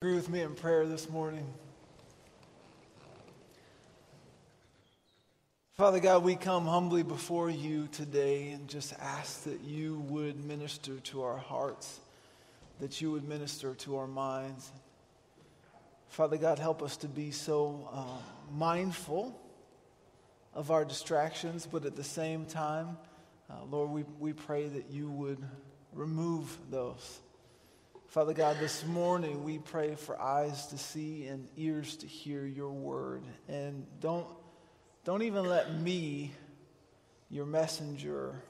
Agree with me in prayer this morning. Father God, we come humbly before you today and just ask that you would minister to our hearts, that you would minister to our minds. Father God, help us to be so uh, mindful of our distractions, but at the same time, uh, Lord, we, we pray that you would remove those. Father God, this morning we pray for eyes to see and ears to hear your word. And don't, don't even let me, your messenger,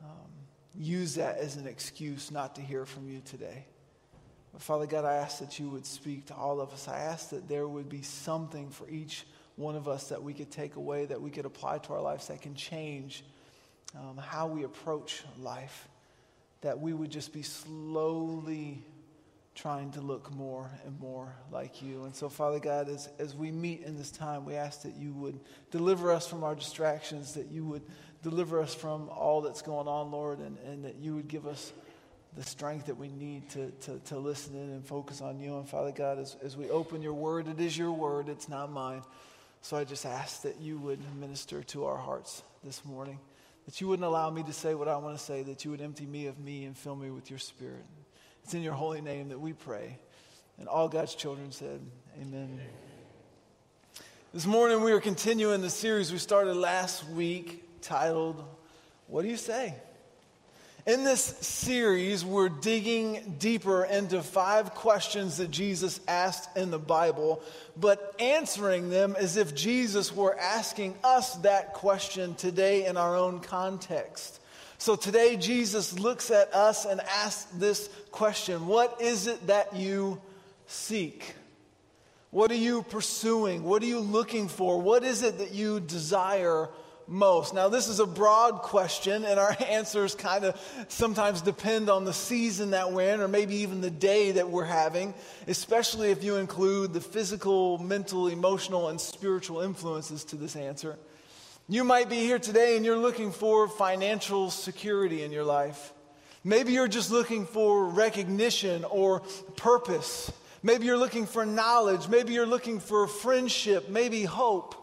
um, use that as an excuse not to hear from you today. But Father God, I ask that you would speak to all of us. I ask that there would be something for each one of us that we could take away, that we could apply to our lives, that can change um, how we approach life that we would just be slowly trying to look more and more like you. And so, Father God, as, as we meet in this time, we ask that you would deliver us from our distractions, that you would deliver us from all that's going on, Lord, and, and that you would give us the strength that we need to, to, to listen in and focus on you. And Father God, as, as we open your word, it is your word, it's not mine. So I just ask that you would minister to our hearts this morning that you wouldn't allow me to say what I want to say, that you would empty me of me and fill me with your spirit. It's in your holy name that we pray. And all God's children said, Amen. This morning we are continuing the series we started last week titled, What Do You Say? In this series, we're digging deeper into five questions that Jesus asked in the Bible, but answering them as if Jesus were asking us that question today in our own context. So today, Jesus looks at us and asks this question What is it that you seek? What are you pursuing? What are you looking for? What is it that you desire most? Now, this is a broad question, and our answers kind of sometimes depend on the season that we're in, or maybe even the day that we're having, especially if you include the physical, mental, emotional, and spiritual influences to this answer. You might be here today and you're looking for financial security in your life. Maybe you're just looking for recognition or purpose. Maybe you're looking for knowledge. Maybe you're looking for friendship, maybe hope,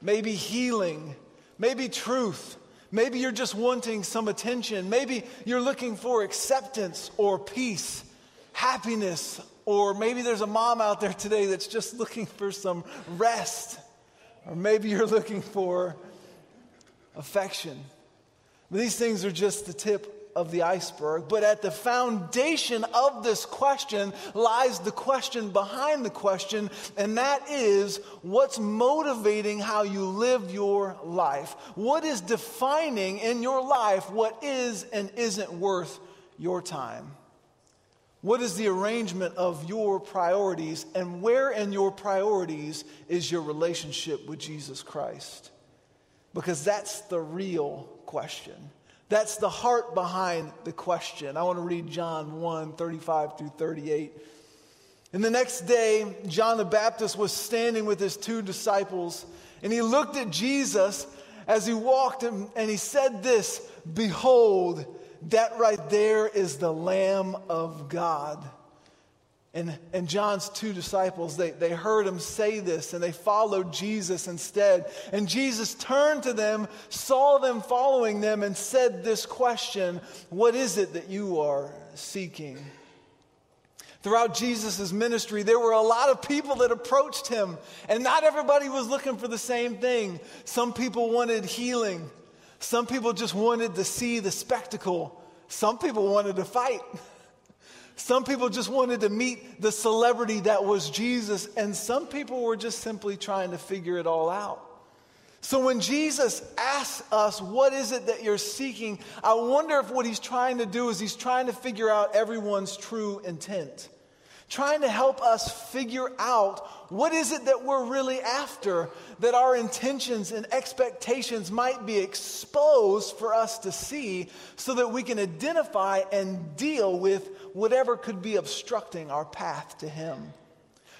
maybe healing maybe truth. Maybe you're just wanting some attention. Maybe you're looking for acceptance or peace, happiness, or maybe there's a mom out there today that's just looking for some rest. Or maybe you're looking for affection. These things are just the tip of the iceberg, but at the foundation of this question lies the question behind the question, and that is what's motivating how you live your life? What is defining in your life what is and isn't worth your time? What is the arrangement of your priorities, and where in your priorities is your relationship with Jesus Christ? Because that's the real question. That's the heart behind the question. I want to read John 1 35 through 38. And the next day, John the Baptist was standing with his two disciples, and he looked at Jesus as he walked, and, and he said, This, behold, that right there is the Lamb of God. And, and John's two disciples, they, they heard him say this and they followed Jesus instead. And Jesus turned to them, saw them following them, and said this question What is it that you are seeking? Throughout Jesus' ministry, there were a lot of people that approached him, and not everybody was looking for the same thing. Some people wanted healing, some people just wanted to see the spectacle, some people wanted to fight. Some people just wanted to meet the celebrity that was Jesus, and some people were just simply trying to figure it all out. So when Jesus asks us, What is it that you're seeking? I wonder if what he's trying to do is he's trying to figure out everyone's true intent trying to help us figure out what is it that we're really after, that our intentions and expectations might be exposed for us to see so that we can identify and deal with whatever could be obstructing our path to Him.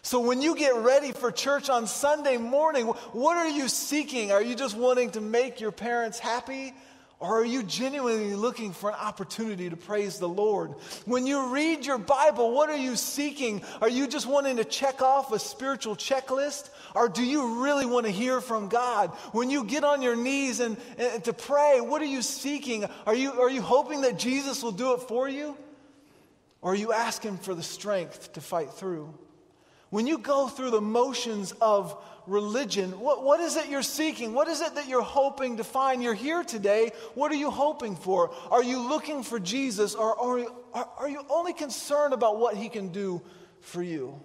So, when you get ready for church on Sunday morning, what are you seeking? Are you just wanting to make your parents happy? Or are you genuinely looking for an opportunity to praise the Lord? When you read your Bible, what are you seeking? Are you just wanting to check off a spiritual checklist? Or do you really want to hear from God? When you get on your knees and, and to pray, what are you seeking? Are you, are you hoping that Jesus will do it for you? Or are you asking for the strength to fight through? When you go through the motions of religion, what, what is it you're seeking? What is it that you're hoping to find? You're here today. What are you hoping for? Are you looking for Jesus or, or are, are you only concerned about what he can do for you?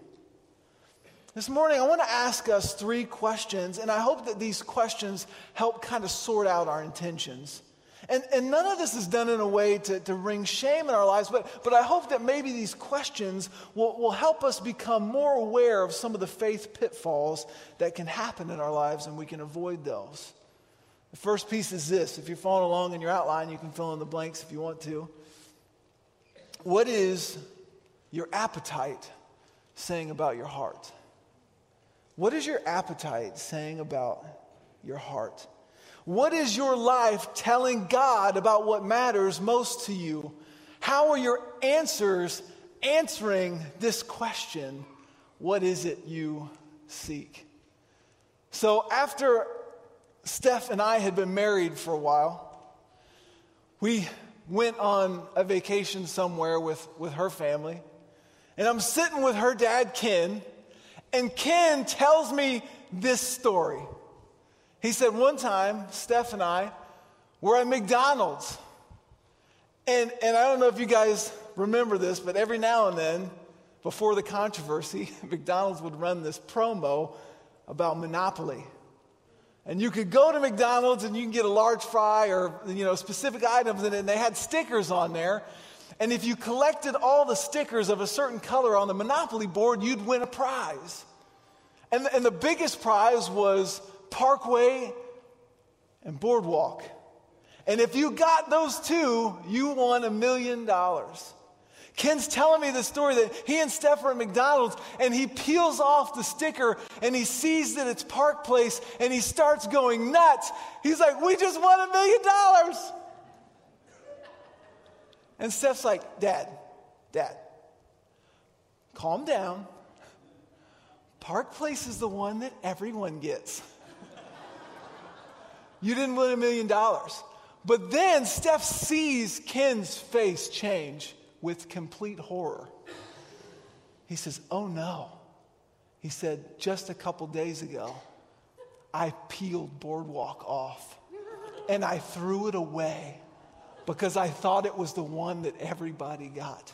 This morning, I want to ask us three questions, and I hope that these questions help kind of sort out our intentions. And, and none of this is done in a way to, to bring shame in our lives, but, but I hope that maybe these questions will, will help us become more aware of some of the faith pitfalls that can happen in our lives and we can avoid those. The first piece is this. If you're following along in your outline, you can fill in the blanks if you want to. What is your appetite saying about your heart? What is your appetite saying about your heart? What is your life telling God about what matters most to you? How are your answers answering this question? What is it you seek? So, after Steph and I had been married for a while, we went on a vacation somewhere with, with her family. And I'm sitting with her dad, Ken, and Ken tells me this story. He said, one time, Steph and I were at McDonald's. And, and I don't know if you guys remember this, but every now and then, before the controversy, McDonald's would run this promo about Monopoly. And you could go to McDonald's and you can get a large fry or you know specific items in it, and they had stickers on there. And if you collected all the stickers of a certain color on the Monopoly board, you'd win a prize. And, and the biggest prize was Park Place and Boardwalk. And if you got those two, you won a million dollars. Ken's telling me the story that he and Steph are at McDonald's and he peels off the sticker and he sees that it's Park Place and he starts going nuts. He's like, We just won a million dollars. And Steph's like, Dad, Dad, calm down. Park Place is the one that everyone gets. You didn't win a million dollars. But then Steph sees Ken's face change with complete horror. He says, Oh no. He said, Just a couple days ago, I peeled Boardwalk off and I threw it away because I thought it was the one that everybody got.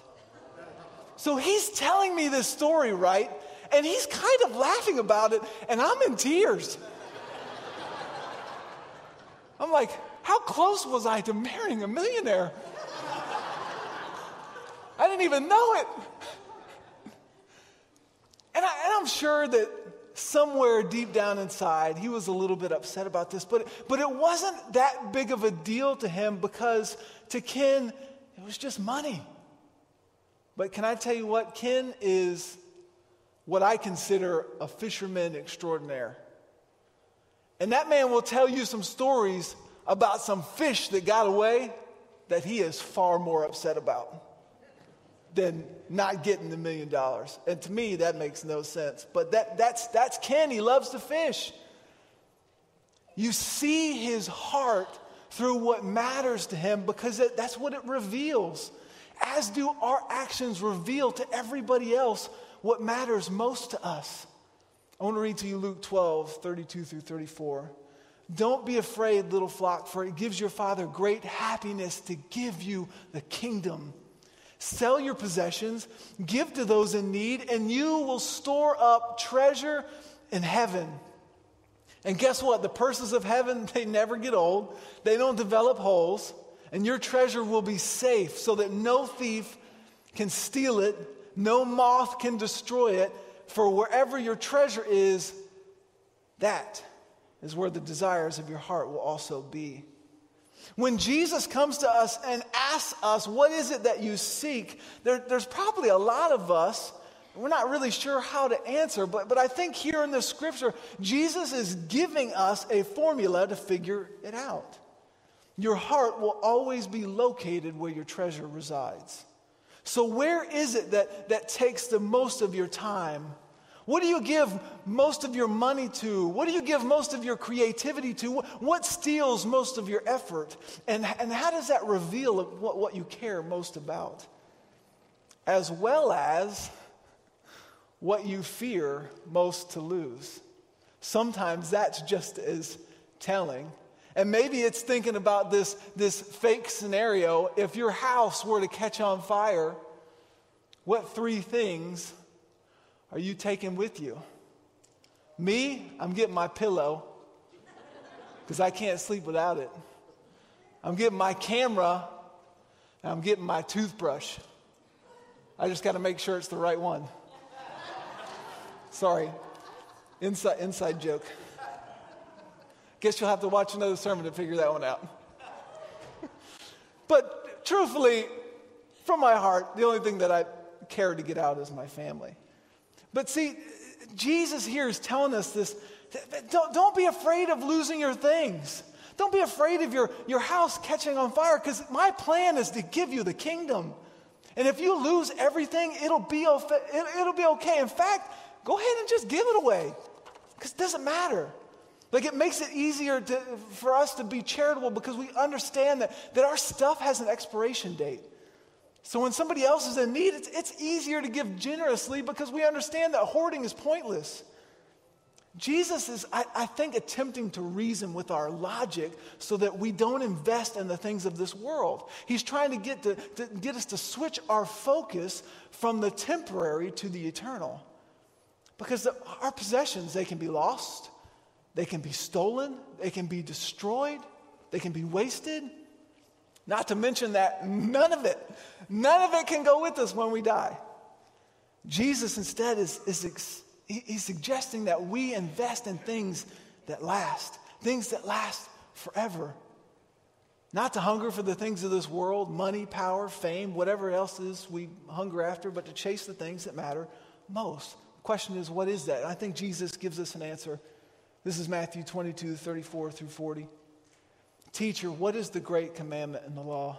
So he's telling me this story, right? And he's kind of laughing about it, and I'm in tears. I'm like, how close was I to marrying a millionaire? I didn't even know it. And, I, am sure that somewhere deep down inside, he was a little bit upset about this, but, but it wasn't that big of a deal to him because to Ken, it was just money. But can I tell you what? Ken is what I consider a fisherman extraordinaire. And that man will tell you some stories about some fish that got away that he is far more upset about than not getting the million dollars. And to me, that makes no sense. But that, that's, that's Ken. He loves to fish. You see his heart through what matters to him because it, that's what it reveals. As do our actions reveal to everybody else what matters most to us. I want to read to you Luke 12, 32 through 34. Don't be afraid, little flock, for it gives your Father great happiness to give you the kingdom. Sell your possessions, give to those in need, and you will store up treasure in heaven. And guess what? The purses of heaven, they never get old, they don't develop holes, and your treasure will be safe so that no thief can steal it, no moth can destroy it. For wherever your treasure is, that is where the desires of your heart will also be. When Jesus comes to us and asks us, What is it that you seek? There, there's probably a lot of us, we're not really sure how to answer, but, but I think here in the scripture, Jesus is giving us a formula to figure it out. your heart will always be located where your treasure resides. So, where is it that, that takes the most of your time? What do you give most of your money to? What do you give most of your creativity to? What steals most of your effort? And, and how does that reveal what, what you care most about? As well as what you fear most to lose. Sometimes that's just as telling. And maybe it's thinking about this, this fake scenario. If your house were to catch on fire, what three things are you taking with you? Me, I'm getting my pillow because I can't sleep without it. I'm getting my camera and I'm getting my toothbrush. I just got to make sure it's the right one. Sorry, inside, inside joke. Guess you'll have to watch another sermon to figure that one out. but truthfully, from my heart, the only thing that I care to get out is my family. But see, Jesus here is telling us this don't, don't be afraid of losing your things. Don't be afraid of your, your house catching on fire because my plan is to give you the kingdom. And if you lose everything, it'll be, it'll be okay. In fact, go ahead and just give it away because it doesn't matter. Like it makes it easier to, for us to be charitable because we understand that, that our stuff has an expiration date. So when somebody else is in need, it's, it's easier to give generously because we understand that hoarding is pointless. Jesus is, I, I, think, attempting to reason with our logic so that we don't invest in the things of this world. He's trying to get, to, to get us to switch our focus from the temporary to the eternal. Because the, our possessions, they can be lost, they can be stolen, they can be destroyed, they can be wasted. Not to mention that none of it, none of it can go with us when we die. Jesus instead is, is he's suggesting that we invest in things that last, things that last forever. Not to hunger for the things of this world, money, power, fame, whatever else is we hunger after, but to chase the things that matter most. The question is, what is that? And I think Jesus gives us an answer this is Matthew 22, 34 through 40. Teacher, what is the great commandment in the law?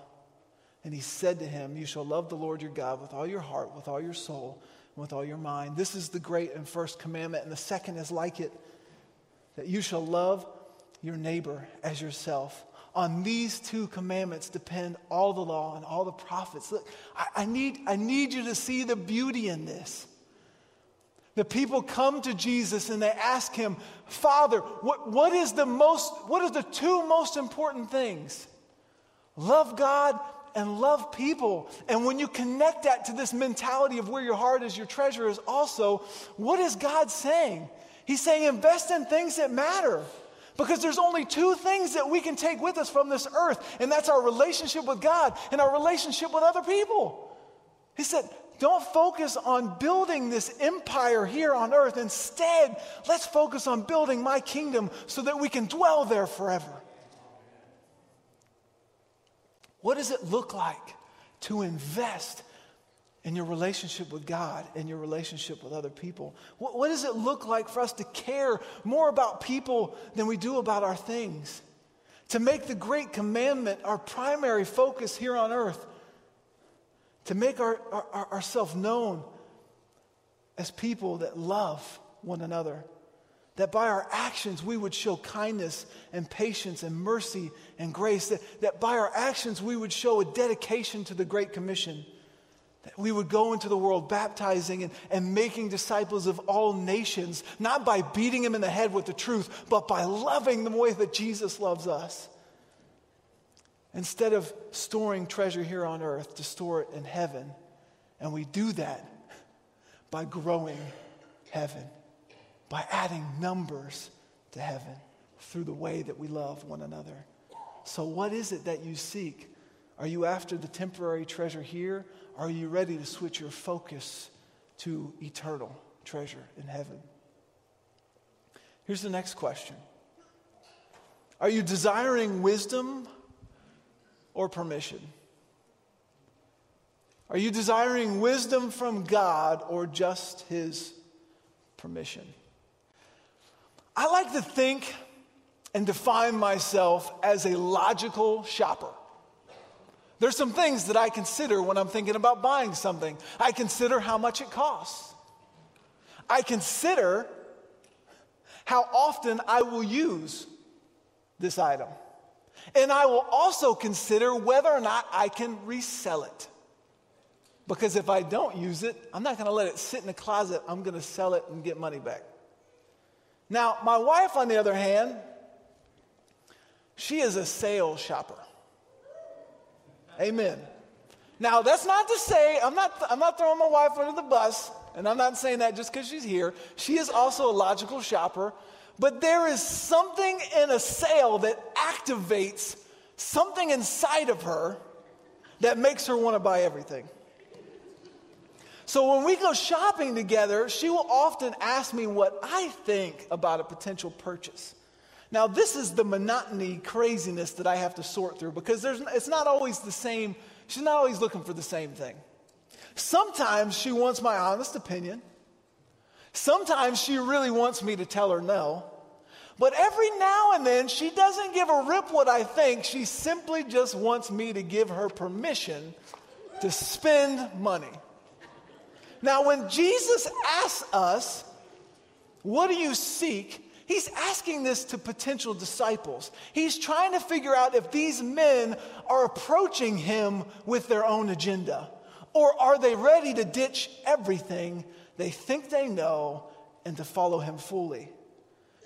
And he said to him, You shall love the Lord your God with all your heart, with all your soul, and with all your mind. This is the great and first commandment, and the second is like it that you shall love your neighbor as yourself. On these two commandments depend all the law and all the prophets. Look, I, I, need, I need you to see the beauty in this. The people come to Jesus and they ask him, Father, what, what is the most, what are the two most important things? Love God and love people. And when you connect that to this mentality of where your heart is, your treasure is also, what is God saying? He's saying invest in things that matter. Because there's only two things that we can take with us from this earth, and that's our relationship with God and our relationship with other people. He said, don't focus on building this empire here on earth. Instead, let's focus on building my kingdom so that we can dwell there forever. What does it look like to invest in your relationship with God and your relationship with other people? What, what, does it look like for us to care more about people than we do about our things? To make the great commandment our primary focus here on earth to make our, our, ourselves known as people that love one another. That by our actions we would show kindness and patience and mercy and grace. That, that by our actions we would show a dedication to the Great Commission. That we would go into the world baptizing and, and making disciples of all nations, not by beating them in the head with the truth, but by loving them the way that Jesus loves us. Instead of storing treasure here on earth, to store it in heaven. And we do that by growing heaven, by adding numbers to heaven through the way that we love one another. So, what is it that you seek? Are you after the temporary treasure here? Are you ready to switch your focus to eternal treasure in heaven? Here's the next question Are you desiring wisdom or permission? Are you desiring wisdom from God or just His permission? I like to think and define myself as a logical shopper. There's some things that I consider when I'm thinking about buying something. I consider how much it costs. I consider how often I will use this item. And I will also consider whether or not I can resell it. Because if I don't use it, I'm not going to let it sit in the closet. I'm going to sell it and get money back. Now, my wife, on the other hand, she is a sale shopper. Amen. Now, that's not to say, I'm not, I'm not throwing my wife under the bus, and I'm not saying that just because she's here. She is also a logical shopper, but there is something in a sale that activates something inside of her that makes her want to buy everything. So when we go shopping together, she will often ask me what I think about a potential purchase. Now, this is the monotony craziness that I have to sort through because it's not always the same, she's not always looking for the same thing. Sometimes she wants my honest opinion. Sometimes she really wants me to tell her no. But every now and then, she doesn't give a rip what I think. She simply just wants me to give her permission to spend money. Now, when Jesus asks us, What do you seek? He's asking this to potential disciples. He's trying to figure out if these men are approaching him with their own agenda, or are they ready to ditch everything they think they know and to follow him fully.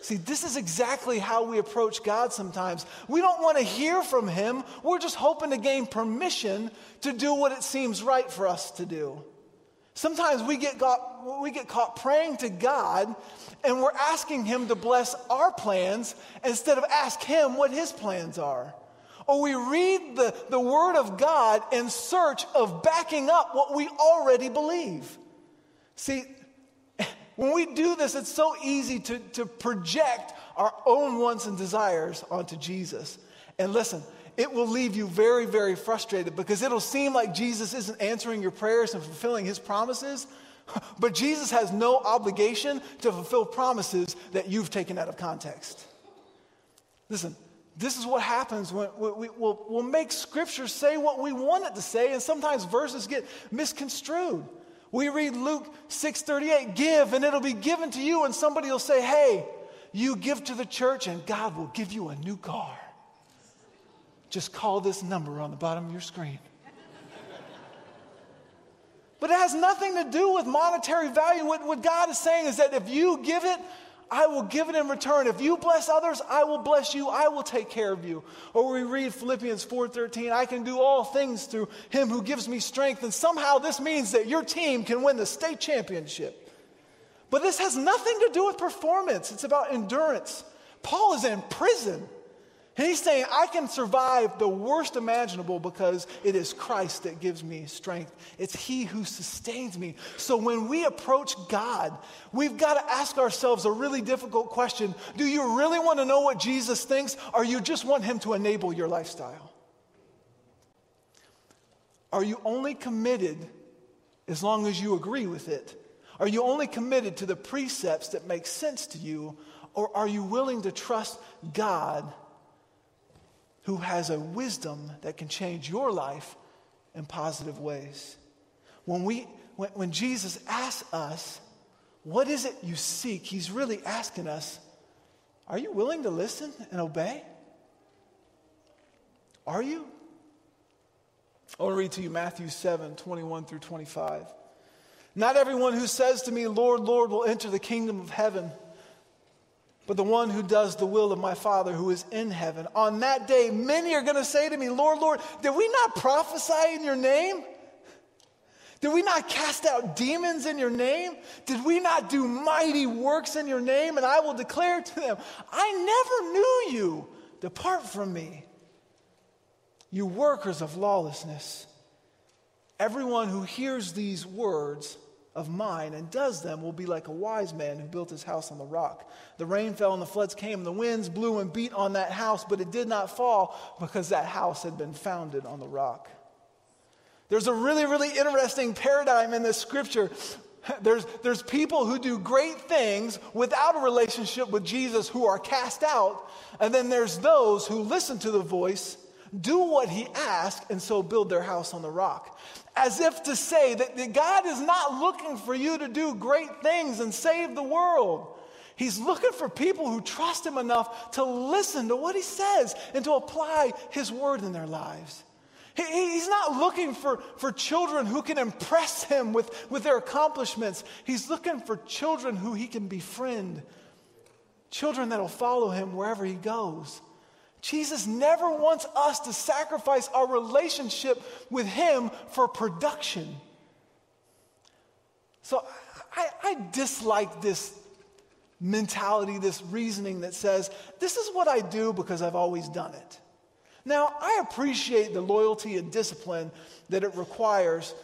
See, this is exactly how we approach God sometimes. We don't want to hear from Him. We're just hoping to gain permission to do what it seems right for us to do. Sometimes we get, got, we get caught praying to God and we're asking Him to bless our plans instead of ask Him what His plans are. Or we read the, the Word of God in search of backing up what we already believe. See, when we do this, it's so easy to, to project our own wants and desires onto Jesus. And listen, it will leave you very, very frustrated because it'll seem like Jesus isn't answering your prayers and fulfilling his promises. But Jesus has no obligation to fulfill promises that you've taken out of context. Listen, this is what happens when we, will we'll make scripture say what we want it to say, and sometimes verses get misconstrued. We read Luke 6:38, give and it'll be given to you, and somebody will say, Hey, you give to the church, and God will give you a new car. Just call this number on the bottom of your screen. but it has nothing to do with monetary value. What, what God is saying is that if you give it, I will give it in return. If you bless others, I will bless you. I will take care of you. Or we read Philippians 4:13, I can do all things through him who gives me strength. And somehow this means that your team can win the state championship. But this has nothing to do with performance. It's about endurance. Paul is in prison. And he's saying, I can survive the worst imaginable because it is Christ that gives me strength. It's He who sustains me. So when we approach God, we've got to ask ourselves a really difficult question Do you really want to know what Jesus thinks, or you just want Him to enable your lifestyle? Are you only committed as long as you agree with it? Are you only committed to the precepts that make sense to you, or are you willing to trust God? Who has a wisdom that can change your life in positive ways. When, we, when, when Jesus asks us, What is it you seek? He's really asking us, Are you willing to listen and obey? Are you? I want to read to you Matthew 7 21 through 25. Not everyone who says to me, Lord, Lord, will enter the kingdom of heaven but the one who does the will of my Father who is in heaven. On that day, many are going to say to me, Lord, Lord, did we not prophesy in your name? Did we not cast out demons in your name? Did we not do mighty works in your name? And I will declare to them, I never knew you. Depart from me, you workers of lawlessness. Everyone who hears these words of mine and does them will be like a wise man who built his house on the rock. The rain fell and the floods came, and the winds blew and beat on that house, but it did not fall because that house had been founded on the rock. There's a really, really interesting paradigm in this scripture. There's, there's people who do great things without a relationship with Jesus who are cast out. And then there's those who listen to the voice, do what he asks, and so build their house on the rock. As if to say that, God is not looking for you to do great things and save the world. He's looking for people who trust him enough to listen to what he says and to apply his word in their lives. He, he's not looking for, for children who can impress him with, with their accomplishments. He's looking for children who he can befriend, children that will follow him wherever he goes. Jesus never wants us to sacrifice our relationship with him for production. So I, I dislike this mentality, this reasoning that says, this is what I do because I've always done it. Now, I appreciate the loyalty and discipline that it requires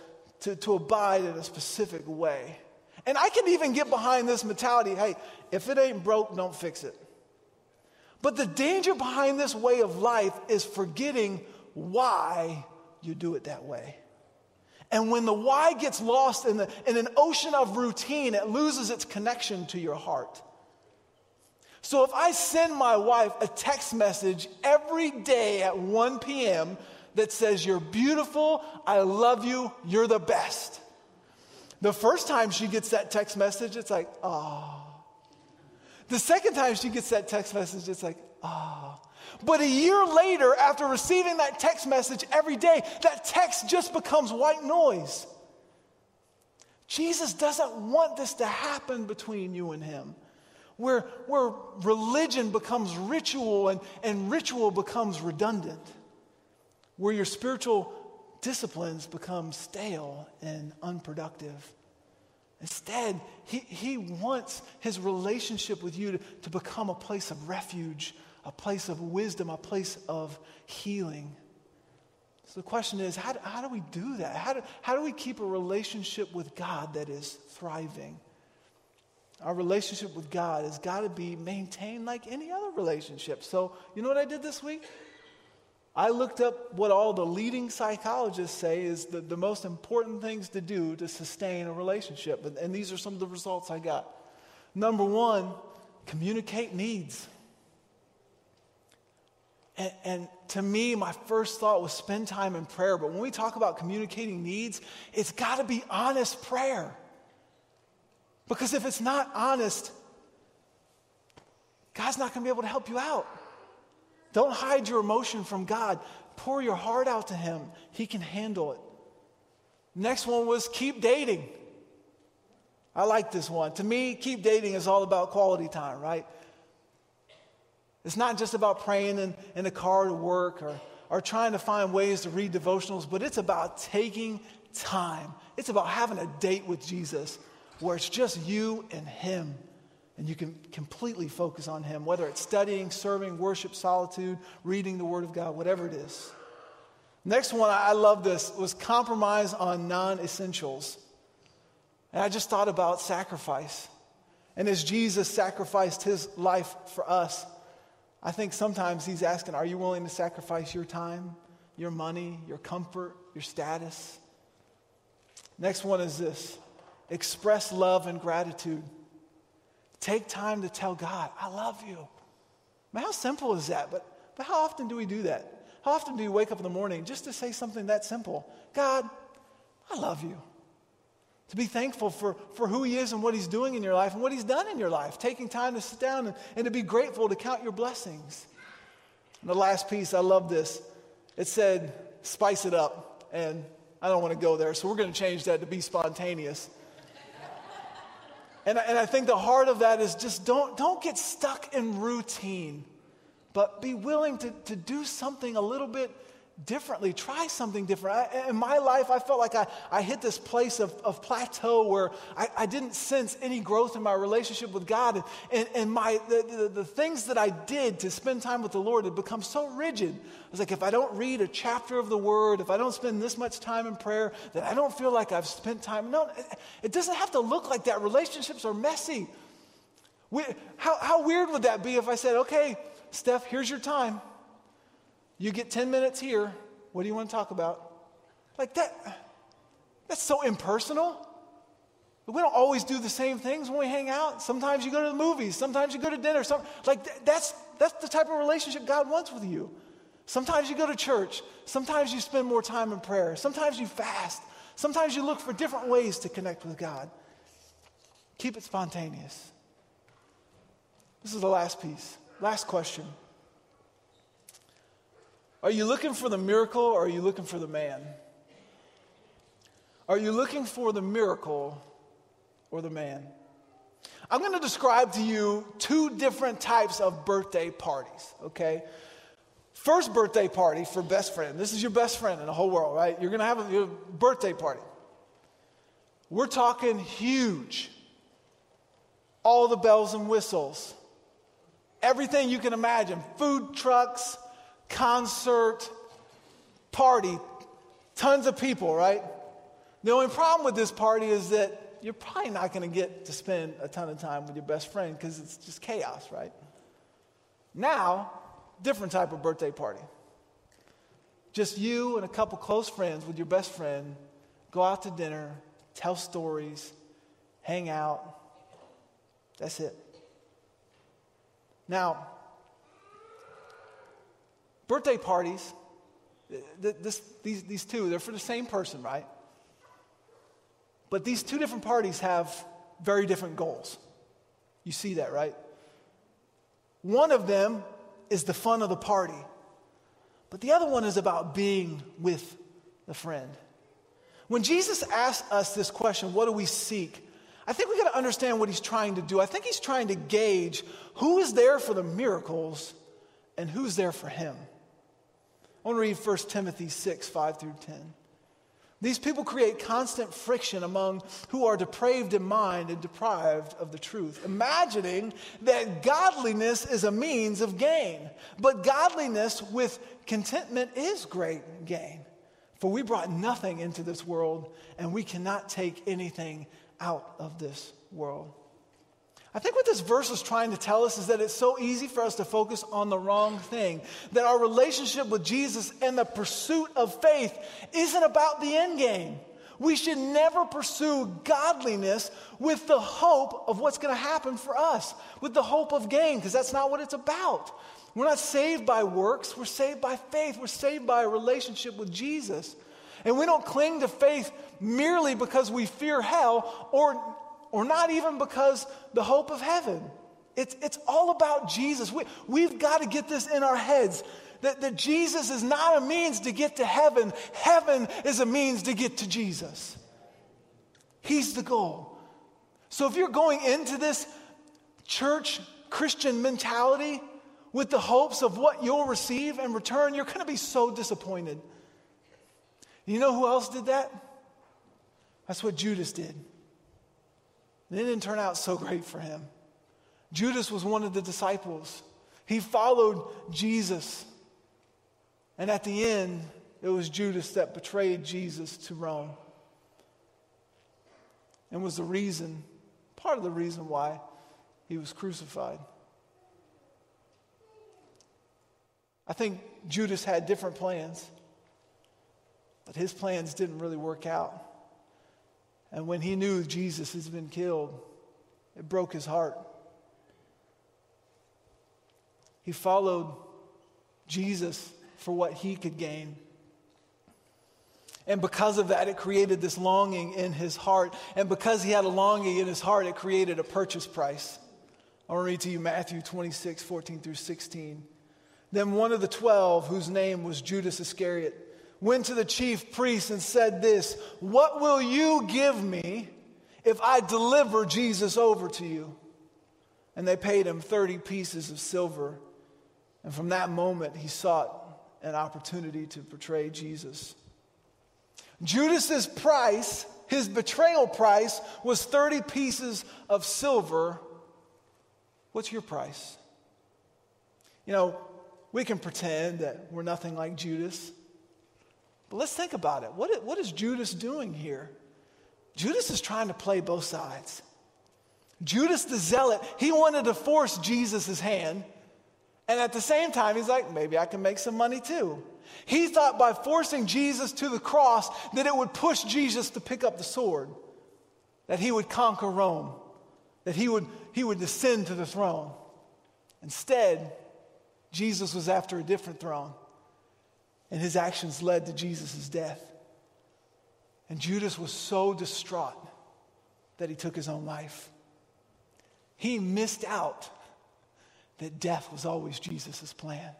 to, to abide in a specific way. And I can even get behind this mentality hey, if it ain't broke, don't fix it. But the danger behind this way of life is forgetting why you do it that way. And when the why gets lost in, the, in an ocean of routine, it loses its connection to your heart. So if I send my wife a text message every day at 1 p.m. that says, You're beautiful, I love you, you're the best. The first time she gets that text message, it's like, oh. The second time she gets that text message, it's like, oh. But a year later, after receiving that text message every day, that text just becomes white noise. Jesus doesn't want this to happen between you and him where, where religion becomes ritual and, and ritual becomes redundant, where your spiritual disciplines become stale and unproductive. Instead, he, he wants his relationship with you to, to become a place of refuge, a place of wisdom, a place of healing. So the question is how do, how do we do that? How do, how do we keep a relationship with God that is thriving? Our relationship with God has got to be maintained like any other relationship. So, you know what I did this week? I looked up what all the leading psychologists say is the, the most important things to do to sustain a relationship. And, and these are some of the results I got. Number one, communicate needs. And, and, to me, my first thought was spend time in prayer. But when we talk about communicating needs, it's got to be honest prayer. Because if it's not honest, God's not going to be able to help you out. Don't hide your emotion from God. Pour your heart out to Him. He can handle it. Next one was keep dating. I like this one. To me, keep dating is all about quality time, right? It's not just about praying in, in the car to work or, or trying to find ways to read devotionals, but it's about taking time. It's about having a date with Jesus where it's just you and Him. And you can completely focus on Him, whether it's studying, serving, worship, solitude, reading the Word of God, whatever it is. Next one, I love this, was compromise on non essentials. And I just thought about sacrifice. And as Jesus sacrificed his life for us, I think sometimes he's asking, Are you willing to sacrifice your time, your money, your comfort, your status? Next one is this express love and gratitude. Take time to tell God, I love you. Man, how simple is that? But, but how often do we do that? How often do you wake up in the morning just to say something that simple? God, I love you. To be thankful for, for who He is and what He's doing in your life and what He's done in your life. Taking time to sit down and, and to be grateful to count your blessings. And the last piece, I love this. It said, spice it up. And I don't want to go there, so we're going to change that to be spontaneous. And, and I think the heart of that is just don't, don't get stuck in routine, but be willing to, to do something a little bit differently. Try something different. I, in my life, I felt like I, I hit this place of, of plateau where I, I didn't sense any growth in my relationship with God. And, and, my, the, the, the, things that I did to spend time with the Lord had become so rigid. I was like, if I don't read a chapter of the Word, if I don't spend this much time in prayer, then I don't feel like I've spent time. No, it, it doesn't have to look like that. Relationships are messy. We, how, how weird would that be if I said, okay, Steph, here's your time. You get 10 minutes here. What do you want to talk about? Like that, that's so impersonal. We don't always do the same things when we hang out. Sometimes you go to the movies, sometimes you go to dinner. Some, like that's, that's the type of relationship God wants with you. Sometimes you go to church, sometimes you spend more time in prayer, sometimes you fast, sometimes you look for different ways to connect with God. Keep it spontaneous. This is the last piece. Last question. Are you looking for the miracle or are you looking for the man? Are you looking for the miracle or the man? I'm going to describe to you two different types of birthday parties, okay? First birthday party for best friend. This is your best friend in the whole world, right? You're going to have a birthday party. We're talking huge. All the bells and whistles. Everything you can imagine. Food trucks, concert, party. Tons of people, right? The only problem with this party is that you're probably not going to get to spend a ton of time with your best friend because it's just chaos, right? Now, different type of birthday party. Just you and a couple close friends with your best friend go out to dinner, tell stories, hang out. That's it. Now, birthday parties, this, these, these two, they're for the same person, right? But these two different parties have very different goals. You see that, right? One of them is the fun of the party, but the other one is about being with the friend. When Jesus asks us this question, what do we seek? I think we got to understand what he's trying to do. I think he's trying to gauge who is there for the miracles and who's there for him. I want to read 1 Timothy 6, 5 through 10. These people create constant friction among who are depraved in mind and deprived of the truth, imagining that godliness is a means of gain. But godliness with contentment is great gain. For we brought nothing into this world, and we cannot take anything out of this world. I think what this verse is trying to tell us is that it's so easy for us to focus on the wrong thing. That our relationship with Jesus and the pursuit of faith isn't about the end game. We should never pursue godliness with the hope of what's going to happen for us, with the hope of gain, because that's not what it's about. We're not saved by works, we're saved by faith, we're saved by a relationship with Jesus. And we don't cling to faith merely because we fear hell or or not even because the hope of heaven. It's, it's all about Jesus. We, we've got to get this in our heads that, that Jesus is not a means to get to heaven, heaven is a means to get to Jesus. He's the goal. So if you're going into this church Christian mentality with the hopes of what you'll receive in return, you're going to be so disappointed. You know who else did that? That's what Judas did. And it didn't turn out so great for him. Judas was one of the disciples. He followed Jesus. And at the end, it was Judas that betrayed Jesus to Rome. And was the reason, part of the reason why he was crucified. I think Judas had different plans, but his plans didn't really work out. And when he knew Jesus has been killed, it broke his heart. He followed Jesus for what he could gain. And because of that, it created this longing in his heart. And because he had a longing in his heart, it created a purchase price. I want to read to you Matthew 26, 14 through 16. Then one of the twelve, whose name was Judas Iscariot, went to the chief priest and said this What will you give me if I deliver Jesus over to you? And they paid him 30 pieces of silver. And from that moment, he sought an opportunity to betray Jesus. Judas's price, his betrayal price, was 30 pieces of silver. What's your price? You know, we can pretend that we're nothing like Judas. But let's think about it. What, what is Judas doing here? Judas is trying to play both sides. Judas the zealot, he wanted to force Jesus' hand. And at the same time, he's like, maybe I can make some money too. He thought by forcing Jesus to the cross that it would push Jesus to pick up the sword. that he would conquer Rome, that he would, he would descend to the throne. Instead, Jesus was after a different throne, and his actions led to Jesus' death. And Judas was so distraught that he took his own life. He missed out that death was always Jesus' plan.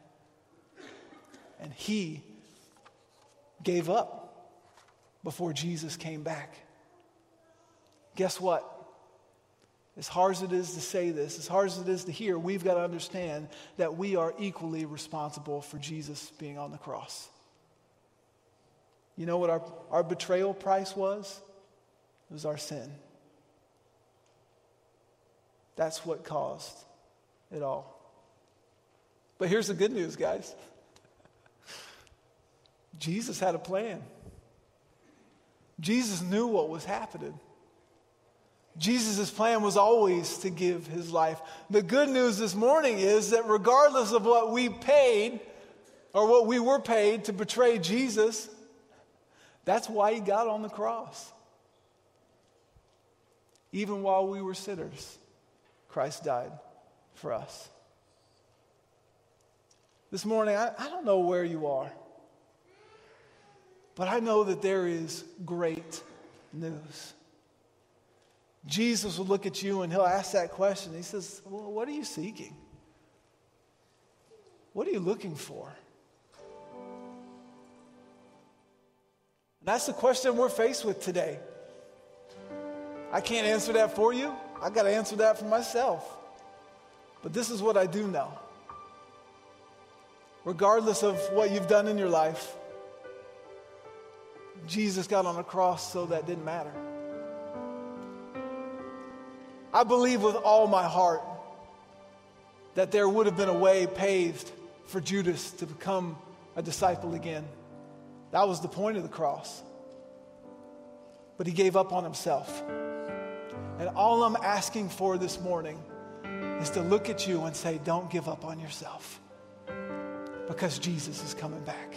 And he gave up before Jesus came back. Guess what? As hard as it is to say this, as hard as it is to hear, we've got to understand that we are equally responsible for Jesus being on the cross. You know what our, our betrayal price was? It was our sin. That's what caused it all. But here's the good news, guys Jesus had a plan. Jesus knew what was happening. Jesus' plan was always to give his life. The good news this morning is that regardless of what we paid or what we were paid to betray Jesus, that's why he got on the cross. Even while we were sinners, Christ died for us. This morning, I, I don't know where you are, but I know that there is great news. Jesus will look at you and he'll ask that question. He says, well, What are you seeking? What are you looking for? And that's the question we're faced with today. I can't answer that for you. I got to answer that for myself. But this is what I do know. Regardless of what you've done in your life, Jesus got on a cross so that didn't matter. I believe with all my heart that there would have been a way paved for Judas to become a disciple again. That was the point of the cross. But he gave up on himself. And all I'm asking for this morning is to look at you and say, don't give up on yourself because Jesus is coming back.